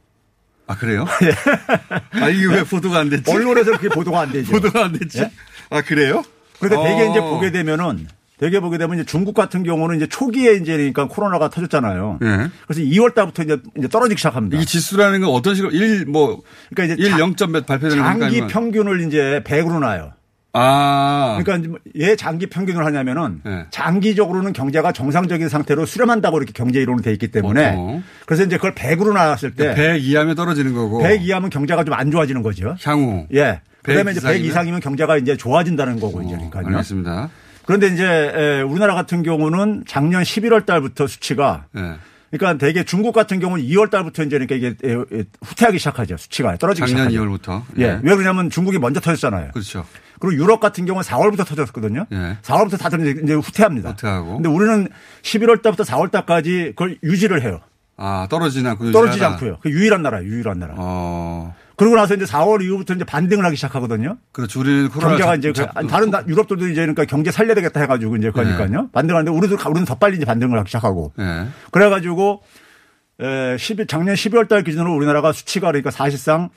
아, 그래요? 아, 이게 왜 보도가 안 됐지? 언론에서 그게 보도가 안 되죠. 보도가 안 됐지? 예? 아, 그래요? 대개 어. 이제 보게 되면은 대개 보게 되면 이제 중국 같은 경우는 이제 초기에 이제 그러니까 코로나가 터졌잖아요. 예. 그래서 2월 달부터 이제 이제 떨어지기 시작합니다. 이 지수라는 건 어떤 식으로 1, 뭐, 그러니까 이제 1 자- 0점 몇 발표되는? 장기 평균을 이제 100으로 놔요. 아. 그러니까 이제 왜 장기 평균을 하냐면은 네. 장기적으로는 경제가 정상적인 상태로 수렴한다고 이렇게 경제 이론이 돼 있기 때문에 보통. 그래서 이제 그걸 100으로 나왔을 때 100 이하면 떨어지는 거고. 100 이하면 경제가 좀 안 좋아지는 거죠. 향후. 예. 100 그다음에 이제 100 이상이면? 경제가 이제 좋아진다는 거고 이제 그러니까요. 알겠습니다. 그런데 이제 에, 우리나라 같은 경우는 작년 11월 달부터 수치가 예. 그러니까 대개 중국 같은 경우는 2월 달부터 이제 그러니까 이게 후퇴하기 시작하죠. 수치가 떨어지기 작년 시작하죠. 2월부터. 예. 왜 그러냐면 중국이 먼저 터졌잖아요. 그렇죠. 그리고 유럽 같은 경우는 4월부터 터졌거든요. 예. 4월부터 다들 이제- 후퇴합니다. 후퇴하고. 근데 우리는 11월 달부터 4월 달까지 그걸 유지를 해요. 아, 떨어지지 않고. 떨어지지 유지하다. 않고요. 그 유일한 나라예요. 유일한 나라. 어. 그러고 나서 이제 4월 이후부터 이제 반등을 하기 시작하거든요. 그렇죠. 코로나. 경제가 잡- 이제 그 잡- 아니, 다른 나- 유럽들도 이제 그러니까 경제 살려야 되겠다 해가지고 이제 그러니까요. 반등하는데 우리도 가- 우리는 더 빨리 이제 반등을 하기 시작하고. 예. 그래가지고 에, 10, 작년 12월 달 기준으로 우리나라가 수치가 그러니까 사실상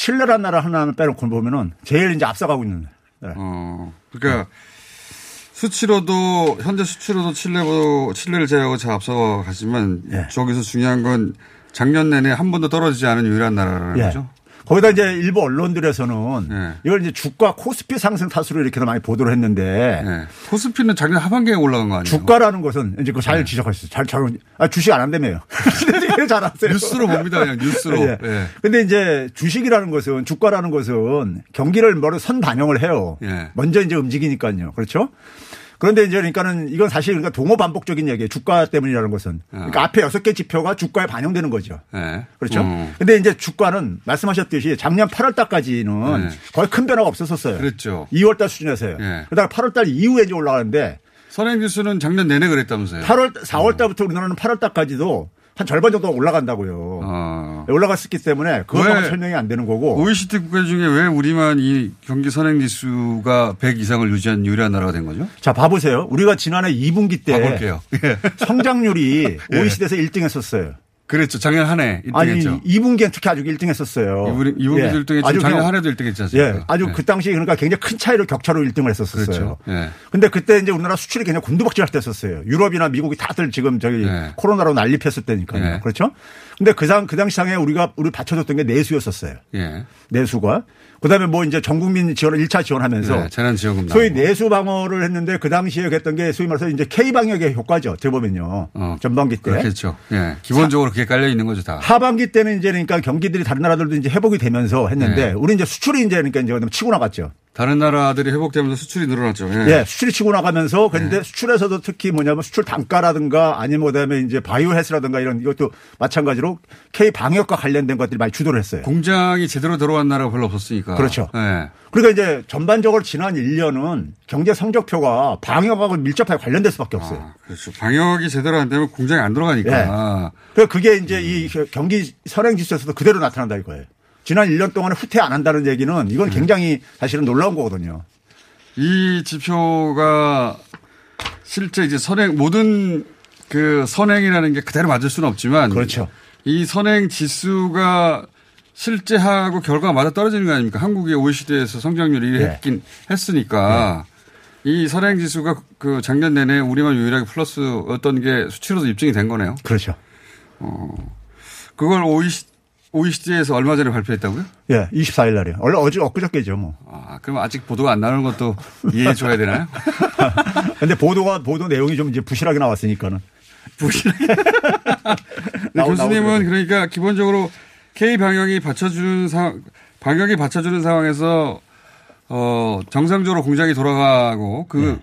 칠레란 나라 하나를 빼놓고 보면은 제일 이제 앞서가고 있는. 나라. 어. 그러니까 수치로도 현재 수치로도 칠레보 칠레를 제외하고 잘 앞서 가지만 예. 저기서 중요한 건 작년 내내 한 번도 떨어지지 않은 유일한 나라라는 예. 거죠. 거기다 이제 일부 언론들에서는 예. 이걸 이제 주가 코스피 상승 탓으로 이렇게 많이 보도를 했는데 예. 코스피는 작년 하반기에 올라간 거 아니에요? 주가라는 것은 이제 그거 잘 지적하셨어요. 잘, 잘, 아, 주식 안 한다며요. 잘 아세요. 뉴스로 봅니다, 그냥 뉴스로. 예. 예. 근데 이제 주식이라는 것은 주가라는 것은 경기를 뭐로 선 반영을 해요. 예. 먼저 이제 움직이니까요. 그렇죠? 그런데 이제 그러니까는 이건 사실 그러니까 동호 반복적인 얘기예요. 주가 때문이라는 것은. 그러니까 앞에 여섯 개 지표가 주가에 반영되는 거죠. 예. 그렇죠. 음. 근데 이제 주가는 말씀하셨듯이 작년 8월 달까지는 네. 거의 큰 변화가 없었었어요. 그랬죠. 2월 달 수준에서요. 예. 그러다가 8월 달 이후에 이제 올라가는데 선행지수는 작년 내내 그랬다면서요. 8월 4월 달부터 우리나라는 8월 달까지도 한 절반 정도 올라간다고요. 어. 올라갔었기 때문에 그것만 왜 설명이 안 되는 거고. OECD 국가 중에 왜 우리만 이 경기 선행 지수가 100 이상을 유지한 유일한 나라가 된 거죠? 자, 봐보세요. 우리가 지난해 2분기 때. 예. 성장률이 OECD에서 1등 했었어요. 그랬죠. 작년 한 해 1등했죠. 아니 2분기엔 특히 아주 1등 했었어요. 예. 2분기, 2분기도 1등 했죠. 작년 한 해도 1등 했지 않습니까? 예, 아주 네. 그 당시 그러니까 굉장히 큰 차이로 격차로 1등을 했었어요. 그렇죠. 예. 근데 그때 이제 우리나라 수출이 그냥 곤두박질 할 때였었어요. 유럽이나 미국이 다들 지금 저기 네. 코로나로 난리 폈을 때니까요. 예. 그렇죠? 근데 그, 상, 그 당시 상에 우리가 우리 받쳐줬던 게 내수였었어요. 예. 내수가. 그 다음에 뭐 이제 전 국민 지원을 1차 지원하면서 네, 재난지원금 소위 나오고. 내수 방어를 했는데 그 당시에 했던 게 소위 말해서 이제 K 방역의 효과죠. 어떻게 보면요. 전반기 때. 어, 그렇겠죠. 예. 기본적으로 그게 깔려 있는 거죠, 다. 하반기 때는 이제 그러니까 경기들이 다른 나라들도 이제 회복이 되면서 했는데 네. 우리 이제 수출이 이제 그러니까 이제 치고 나갔죠. 다른 나라들이 회복되면서 수출이 늘어났죠. 예, 수출이 치고 나가면서 네. 그런데 수출에서도 특히 뭐냐면 수출 단가라든가 아니면 그다음에 이제 바이오 헬스라든가 이런 이것도 마찬가지로 K 방역과 관련된 것들이 많이 주도를 했어요. 공장이 제대로 들어간 나라가 별로 없었으니까. 그렇죠. 예. 그러니까 이제 전반적으로 지난 1년은 경제 성적표가 방역하고 밀접하게 관련될 수밖에 없어요. 그렇죠. 방역이 제대로 안 되면 공장이 안 들어가니까. 그 그게 이제 이 경기 선행 지수에서도 그대로 나타난다 이거예요. 지난 1년 동안에 후퇴 안 한다는 얘기는 이건 네. 굉장히 사실은 놀라운 거거든요. 이 지표가 실제 이제 선행 모든 그 선행이라는 게 그대로 맞을 수는 없지만 그렇죠. 이 선행 지수가 실제하고 결과가 맞아 떨어지는 거 아닙니까? 한국이 OECD에서 성장률 1위 네. 했긴 했으니까 이 선행 지수가 그 작년 내내 우리만 유일하게 플러스였던 게 수치로도 입증이 된 거네요. 그렇죠. 어. 그걸 OECD, OECD에서 얼마 전에 발표했다고요? 예, 24일 날이요. 원래 어제 엊그저께죠, 뭐. 아, 그럼 아직 보도가 안 나오는 것도 이해해 줘야 되나요? 근데 보도가 보도 내용이 좀 이제 부실하게 나왔으니까는. 부실하게. 네, 교수님은 그러니까 기본적으로 K 방역이 받쳐주는 상 방역이 받쳐주는 상황에서 어 정상적으로 공장이 돌아가고 그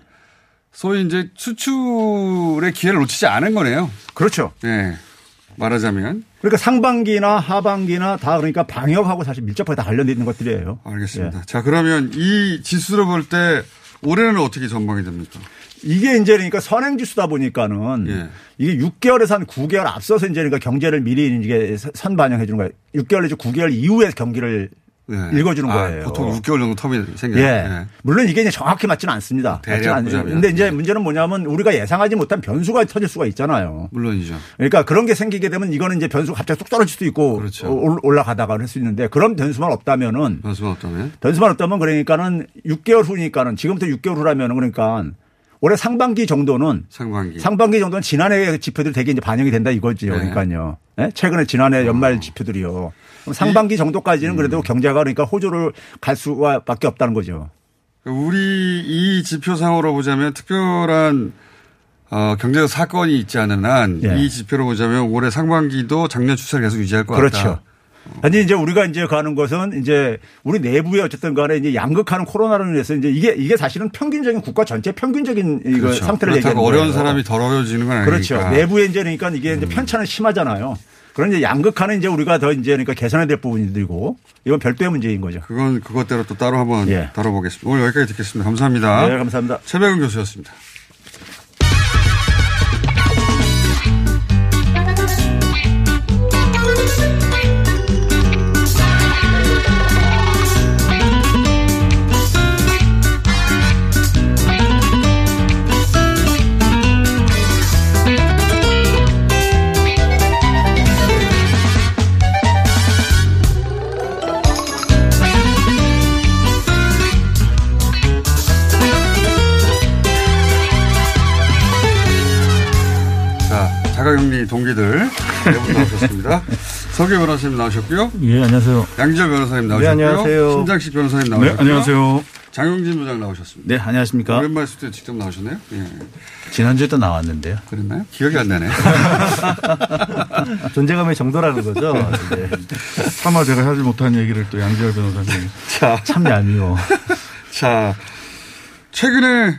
소위 이제 수출의 기회를 놓치지 않은 거네요. 그렇죠. 네. 말하자면 그러니까 상반기나 하반기나 다 그러니까 방역하고 사실 밀접하게 다 관련돼 있는 것들이에요. 알겠습니다. 자 그러면 이 지수를 볼때 올해는 어떻게 전망이 됩니까? 이게 이제 그러니까 선행 지수다 보니까는 예. 이게 6개월에서 한 9개월 앞서서 이제 그러니까 경제를 미리 이게 선 반영해 주는 거예요. 6개월 내지 9개월 이후에 경기를 읽어주는 아, 거예요. 보통 6개월 정도 텀이 생겨요. 예. 예. 물론 이게 이제 정확히 맞지는 않습니다. 맞지는 않- 보자면. 근데 이제 문제는 뭐냐면 우리가 예상하지 못한 변수가 터질 수가 있잖아요. 물론이죠. 그러니까 그런 게 생기게 되면 이거는 이제 변수가 갑자기 뚝 떨어질 수도 있고 그렇죠. 올- 올라가다가 할 수 있는데 그런 변수만 없다면은 변수만 없다면 변수만 없다면 그러니까는 6개월 후니까는 지금부터 6개월 후라면 그러니까 올해 상반기 정도는 상반기 상반기 정도는 지난해 지표들이 되게 이제 반영이 된다 이거지요. 네. 그러니까요. 예? 최근에 지난해 연말 지표들이요. 그럼 상반기 정도까지는 그래도 경제가 그러니까 호조를 갈 수밖에 없다는 거죠. 우리 이 지표상으로 보자면 특별한 어, 경제적 사건이 있지 않은 한이 예. 지표로 보자면 올해 상반기도 작년 추세를 계속 유지할 것 그렇죠. 같다. 아니 이제 우리가 이제 가는 것은 이제 우리 내부에 어쨌든 간에 이제 양극하는 코로나로 인해서 이제 이게 이게 사실은 평균적인 국가 전체 평균적인 이거 그렇죠. 상태를 얘기하는 어려운 거예요. 사람이 덜 어려워지는 건 아니니까. 음. 그렇죠. 내부에 이제 그러니까 이게 이제 편차는 심하잖아요. 그런 이제 양극화는 이제 우리가 더 이제 그러니까 개선해야 될 부분들이고 이건 별도의 문제인 거죠. 그건 그것대로 또 따로 한번 예. 다뤄보겠습니다. 오늘 여기까지 듣겠습니다. 감사합니다. 네, 감사합니다. 최백은 교수였습니다. 나오셨습니다. 서규 변호사님 나오셨고요. 예, 안녕하세요. 양지열 변호사님 네, 나오셨고요. 안녕하세요. 신장식 변호사님 네, 나오셨고요. 안녕하세요. 장용진 부장 나오셨습니다. 네, 안녕하십니까. 오랜만에 스튜디오 직접 나오셨네요. 예. 지난주에도 나왔는데요. 그랬나요? 기억이 안 나네. 존재감의 정도라는 거죠. 네. 차마 제가 하지 못한 얘기를 또 양지열 변호사님. 자. 참 얄미워. 자, 최근에,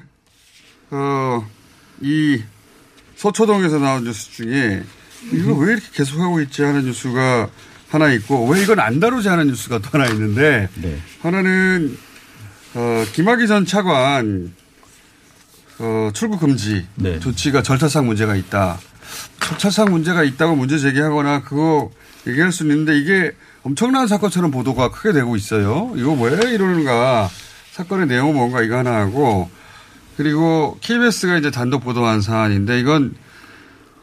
어, 이 서초동에서 나온 뉴스 중에 이거 왜 이렇게 계속하고 있지 하는 뉴스가 하나 있고 왜 이건 안 다루지 하는 뉴스가 또 하나 있는데 네. 하나는 어, 김학의 전 차관 어, 출국 금지 네. 조치가 절차상 문제가 있다. 절차상 문제가 있다고 문제 제기하거나 그거 얘기할 수는 있는데 이게 엄청난 사건처럼 보도가 크게 되고 있어요. 이거 왜 이러는가. 사건의 내용은 뭔가 이거 하나 하고 그리고 KBS가 이제 단독 보도한 사안인데 이건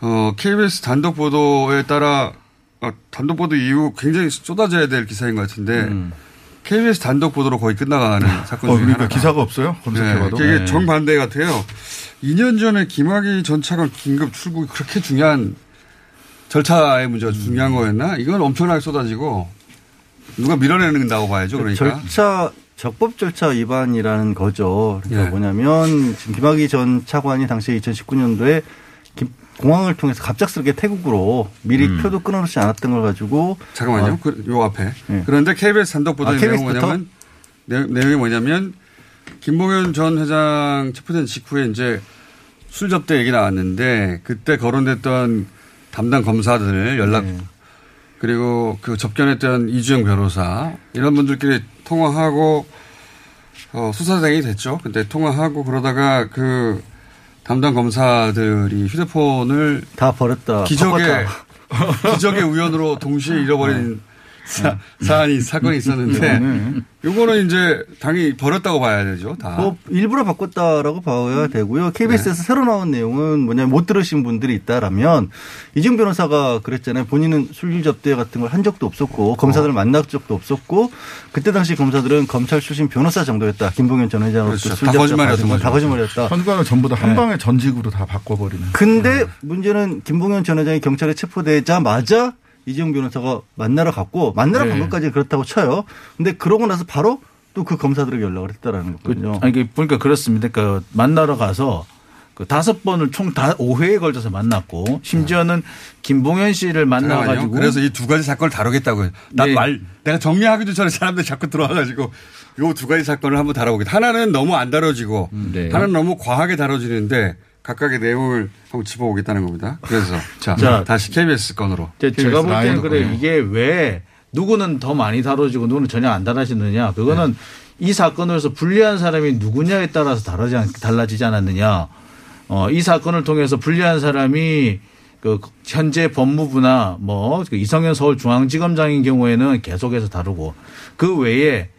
어, KBS 단독 보도에 따라 어, 단독 보도 이후 굉장히 쏟아져야 될 기사인 것 같은데 KBS 단독 보도로 거의 끝나가는 사건 어, 중에 그러니까 하나가. 기사가 없어요? 검색해봐도? 네, 이게 네. 정반대 같아요. 2년 전에 김학의 전 차관 긴급 출국이 그렇게 중요한 절차의 문제가 중요한 거였나? 이건 엄청나게 쏟아지고 누가 밀어내는다고 봐야죠. 그러니까. 절차 적법 절차 위반이라는 거죠. 그러니까 예. 뭐냐면 지금 김학의 전 차관이 당시 2019년도에 공항을 통해서 갑작스럽게 태국으로 미리 음. 표도 끊어놓지 않았던 걸 가지고 잠깐만요. 어, 그, 요 앞에. 예. 그런데 KBS 단독 보도의 아, 부터? 뭐냐면 내, 내용이 뭐냐면 김봉현 전 회장 체포된 직후에 이제 술 접대 얘기 나왔는데 그때 거론됐던 담당 검사들 연락 네. 그리고 그 접견했던 이주영 변호사 이런 분들끼리 통화하고 어, 수사대행이 됐죠. 근데 통화하고 그러다가 그 담당 검사들이 휴대폰을 다 버렸다. 기적의 기적의 우연으로 동시에 잃어버린 사, 사안이 사건이 있었는데 네. 요거는 이제 당연히 버렸다고 봐야 되죠. 다. 뭐 일부러 바꿨다라고 봐야 되고요. KBS에서 새로 나온 내용은 뭐냐면 못 들으신 분들이 있다라면 이중 변호사가 그랬잖아요. 본인은 술질 접대 같은 걸 한 적도 없었고 검사들을 만날 적도 없었고 그때 당시 검사들은 검찰 출신 변호사 정도였다. 김봉현 전 회장으로서 그렇죠. 술다 접대 거짓말이었던 거죠. 거짓말이었다. 현관을 전부 다한 네. 방에 전직으로 다 바꿔버리는. 근데 문제는 김봉현 전 회장이 경찰에 체포되자마자 이재용 변호사가 만나러 갔고 만나러 네. 간 것까지 그렇다고 쳐요. 근데 그러고 나서 바로 또 그 검사들에게 연락을 했다라는 거거든요. 아니, 이게 보니까 그렇습니다. 그 만나러 가서 그 다섯 번을 총 다 5회에 걸쳐서 만났고 심지어는 김봉현 씨를 잠깐만요. 만나 가지고 그래서 이 두 가지 사건을 다루겠다고요. 난 네. 말, 내가 정리하기도 전에 사람들이 자꾸 들어와 가지고 요 두 가지 사건을 한번 다뤄보겠다. 하나는 너무 안 다뤄지고 네. 하나는 너무 과하게 다뤄지는데 각각의 내용을 한번 짚어보겠다는 겁니다. 그래서 자, 자, 다시 KBS 건으로. 제- 제가 볼 때는 그래 네. 이게 왜 누구는 더 많이 다뤄지고 누구는 전혀 안 다뤄지느냐 그거는 이 사건으로서 불리한 사람이 누구냐에 따라서 다르지 않, 달라지지 않았느냐 어, 이 사건을 통해서 불리한 사람이 그 현재 법무부나 뭐그 이성현 서울중앙지검장인 경우에는 계속해서 다루고 그 외에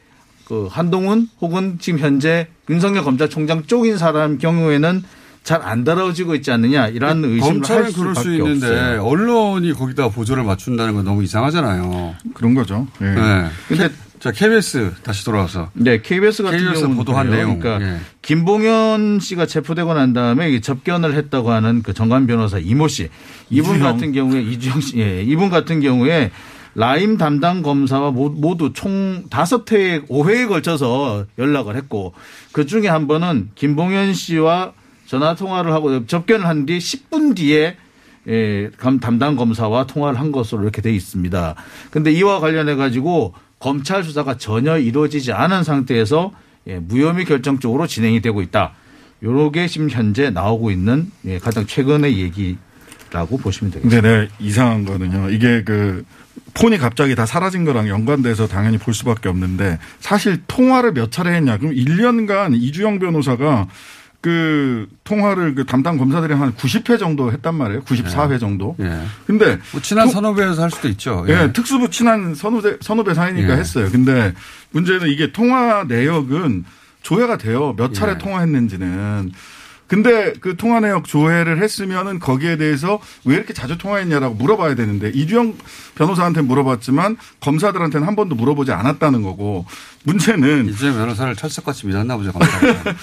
그 한동훈 혹은 지금 현재 윤석열 검찰총장 쪽인 사람 경우에는 잘 안 다뤄지고 있지 않느냐 이런 의심을 할 검찰은 그럴 수 있는데 없어요. 언론이 거기다 보조를 맞춘다는 건 너무 이상하잖아요. 그런 거죠. 예. 네. 근데 자 KBS 다시 돌아와서 네, KBS 같은 KBS 경우는 보도한 그래요. 내용. 그러니까 예. 김봉현 씨가 체포되고 난 다음에 이 접견을 했다고 하는 그 정관 변호사 이모 씨 이분 이주영. 같은 경우에 이주영 씨, 예, 이분 같은 경우에 라임 담당 검사와 모- 모두 총 다섯 회에 5회에 걸쳐서 연락을 했고 그 중에 한 번은 김봉현 씨와 전화 통화를 하고 접견을 한 뒤 10분 뒤에 예, 감- 담당 검사와 통화를 한 것으로 이렇게 돼 있습니다. 근데 이와 관련해 가지고 검찰 수사가 전혀 이루어지지 않은 상태에서 예, 무혐의 결정적으로 진행이 되고 있다. 요게 지금 현재 나오고 있는 예, 가장 최근의 얘기라고 보시면 되겠습니다. 근데 네, 이상한 거는요. 이게 그 폰이 갑자기 다 사라진 거랑 연관돼서 당연히 볼 수밖에 없는데 사실 통화를 몇 차례 했냐. 그럼 1년간 이주영 변호사가 그 통화를 그 담당 검사들이랑 한 90회 정도 했단 말이에요. 94회 정도. 예. 근데 뭐 친한 통- 선후배여서 할 수도 있죠. 예, 특수부 친한 선후배, 선후배 사이니까 예. 했어요. 근데 문제는 이게 통화 내역은 조회가 돼요. 몇 차례 예. 통화했는지는. 근데 그 통화 내역 조회를 했으면은 거기에 대해서 왜 이렇게 자주 통화했냐라고 물어봐야 되는데 이주영 변호사한테 물어봤지만 검사들한테는 한 번도 물어보지 않았다는 거고 문제는 이주영 변호사를 철석같이 믿었나 보죠. 검사가.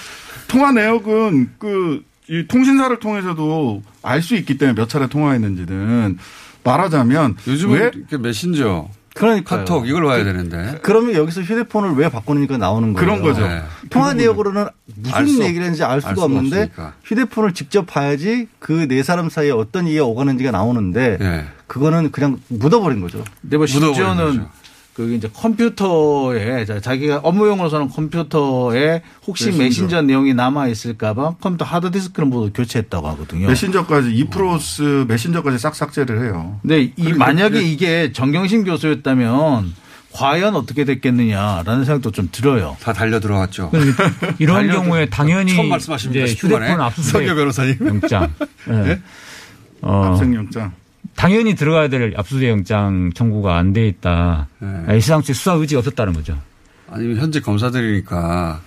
통화 내역은 그 이 통신사를 통해서도 알 수 있기 때문에 몇 차례 통화했는지는 말하자면 요즘은 왜 이렇게 메신저, 그러니까요. 카톡 이걸 봐야 되는데. 그러면 여기서 휴대폰을 왜 바꾸니까 나오는 거예요. 그런 거죠. 네. 통화 그 내역으로는 알 무슨 얘기를 했는지 알 수가 알 수가 없는데 없으니까. 휴대폰을 직접 봐야지 그 네 사람 사이에 어떤 이해가 오가는지가 나오는데 예. 그거는 그냥 묻어버린 거죠. 근데 뭐 심지어는 거죠. 그 이제 컴퓨터에 자- 자기가 업무용으로 쓰는 컴퓨터에 혹시 메신저. 메신저, 내용이 남아 있을까봐 컴퓨터 하드디스크를 모두 교체했다고 하거든요. 메신저까지 2프로스 메신저까지 싹 삭제를 해요. 근데 이 그러니까 만약에 이게 정경심 교수였다면 과연 어떻게 됐겠느냐라는 생각도 좀 들어요. 다 달려 들어갔죠. 이런 달려들- 경우에 당연히 처음 말씀하십니다. 이제 10분 만에. 휴대폰 압수수색. 영장. 네. 어, 압승영장. 당연히 들어가야 될 압수수색 영장 청구가 안 돼 있다. 네. 일상치 수사 의지가 없었다는 거죠. 아니면 현재 검사들이니까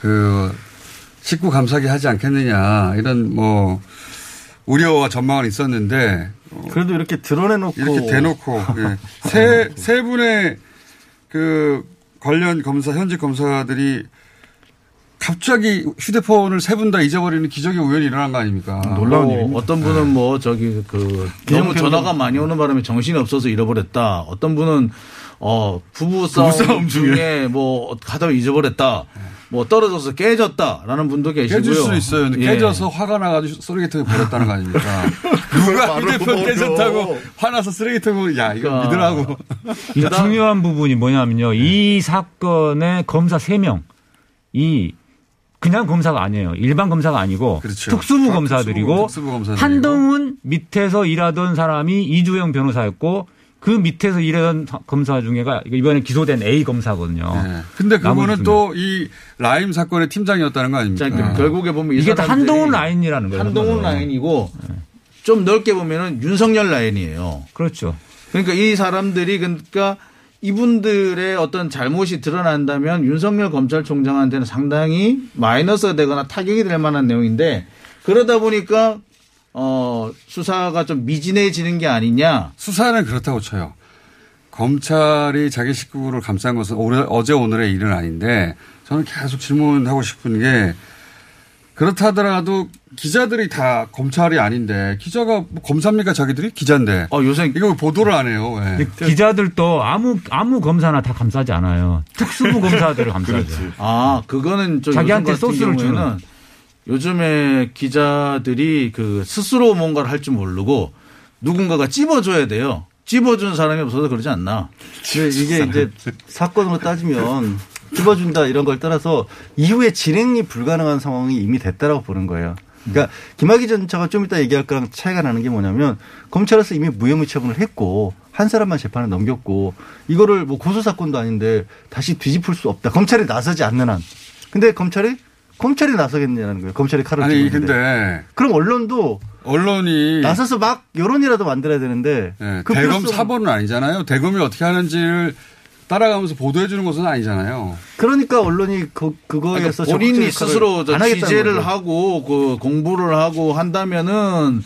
그 식구 감사기 하지 않겠느냐 이런 뭐 우려와 전망은 있었는데 그래도 이렇게 드러내놓고 이렇게 대놓고 예. 세, 세 분의 그 관련 검사 현직 검사들이 갑자기 휴대폰을 세 분 다 잊어버리는 기적의 우연이 일어난 거 아닙니까? 뭐 어떤 분은 뭐 저기 그 너무 전화가 많이 오는 바람에 정신이 없어서 잃어버렸다. 어떤 분은 어 부부 싸움, 중에. 중에 뭐 가다가 잊어버렸다. 뭐 떨어져서 깨졌다라는 분도 계시고요. 깨질 수도 있어요. 예. 깨져서 화가 나가지고 쓰레기통에 버렸다는 거 아닙니까? 누가 휴대폰. 깨졌다고 화나서 쓰레기통에 야 이거 그러니까. 믿으라고. 이 중요한 부분이 뭐냐면요. 이 사건의 검사 3명. 이 그냥 검사가 아니에요. 일반 검사가 아니고 그렇죠. 특수부 아, 검사들이고 특수부. 한동훈 밑에서 일하던 사람이 이주영 변호사였고 그 밑에서 일하던 검사 중에가 이번에 기소된 A 검사거든요. 네. 근데 그거는. 또 이 라임 사건의 팀장이었다는 거 아닙니까? 자, 결국에 보면 이 이게 다 한동훈 라인이라는 거예요. 한동훈 한동훈. 라인이고 좀 넓게 보면은 윤석열 라인이에요. 그렇죠. 그러니까 이 사람들이 그러니까 이분들의 어떤 잘못이 드러난다면 윤석열 검찰총장한테는 상당히 마이너스가 되거나 타격이 될 만한 내용인데 그러다 보니까 어 수사가 좀 미진해지는 게 아니냐. 수사는 그렇다고 쳐요. 검찰이 자기 식구를 감싼 것은 어제 오늘의 일은 아닌데 저는 계속 질문하고 싶은 게 그렇다 하더라도 기자들이 다 검찰이 아닌데 기자가 뭐 검사입니까 자기들이 기자인데. 어 요새 이거 왜 보도를 안 해요. 왜? 기자들도 아무 아무 검사나 다 감싸지 않아요. 특수부 검사들을 감싸죠. 아, 그거는 저 자기한테 소스를 경우에는 요즘에 기자들이 그 스스로 뭔가를 할 줄 모르고 누군가가 찝어줘야 돼요. 찝어준 사람이 없어서 그러지 않나. 이게 이제 사건으로 따지면 찝어준다 이런 걸 떠나서 이후에 진행이 불가능한 상황이 이미 됐다라고 보는 거예요. 그러니까 김학의 전 차가 좀 이따 얘기할 거랑 차이가 나는 게 뭐냐면 검찰에서 이미 무혐의 처분을 했고 한 사람만 재판을 넘겼고 이거를 뭐 고소 사건도 아닌데 다시 뒤집을 수 없다. 검찰이 나서지 않는 한. 근데 검찰이 검찰이 나서겠냐는 거예요. 검찰이 칼을 아니 있는데. 근데 그럼 언론도 언론이 나서서 막 여론이라도 만들어야 되는데 네, 그 대검 사본은 아니잖아요. 대검이 어떻게 하는지를 따라가면서 보도해 주는 것은 아니잖아요. 그러니까 언론이 그, 그거에서 그러니까 본인이 스스로 취재를 거죠. 하고 그 공부를 하고 한다면은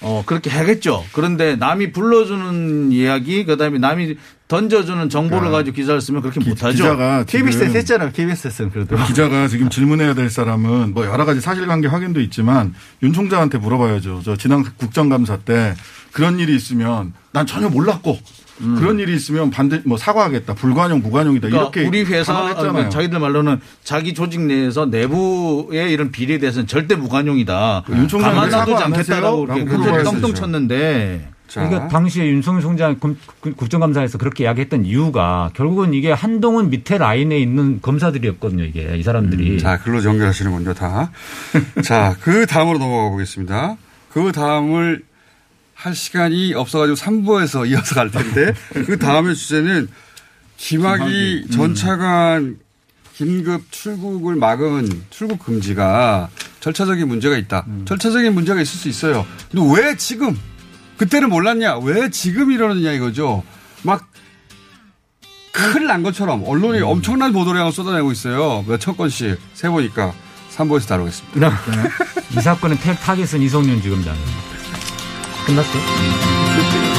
어 그렇게 하겠죠. 그런데 남이 불러주는 이야기 그다음에 남이 던져주는 정보를 가지고 기사를 쓰면 그렇게 못하죠. 기자가 지금 KBS에서 했잖아요. KBS에서는 그래도. 기자가 지금 질문해야 될 사람은 뭐 여러 가지 사실관계 확인도 있지만 윤 총장한테 물어봐야죠. 저 지난 국정감사 때 그런 일이 있으면 난 전혀 몰랐고 그런 일이 있으면 반대 뭐 사과하겠다. 불관용 무관용이다. 그러니까 이렇게 우리 회사 단언했잖아요. 자기들 말로는 자기 조직 내에서 내부의 이런 비리에 대해서는 절대 무관용이다. 윤 총장이 가만 놔두지 안 않겠다라고 물어봐야죠. 떵떵 쳤는데 그러니까 당시에 윤석열 총장 검- 그 국정감사에서 그렇게 이야기했던 이유가 결국은 이게 한동훈 밑에 라인에 있는 검사들이었거든요. 이게 이 사람들이. 자, 글로 연결하시는군요, 다. 자, 그 다음으로 넘어가 보겠습니다. 그 다음을 할 시간이 없어가지고 3부에서 이어서 갈 텐데, 그 다음의 주제는 김학의 김학의. 전 차관 긴급 출국을 막은 출국 금지가 절차적인 문제가 있다. 절차적인 문제가 있을 수 있어요. 근데 왜 지금? 그때는 몰랐냐? 왜 지금 이러느냐 이거죠. 막 큰일 난 것처럼 언론이 엄청난 보도량을 뭐 쏟아내고 있어요. 몇천 건씩 세보니까 3부에서 다루겠습니다. 이 사건의 태- 타겟은 이성윤 지검장. 끝났어요?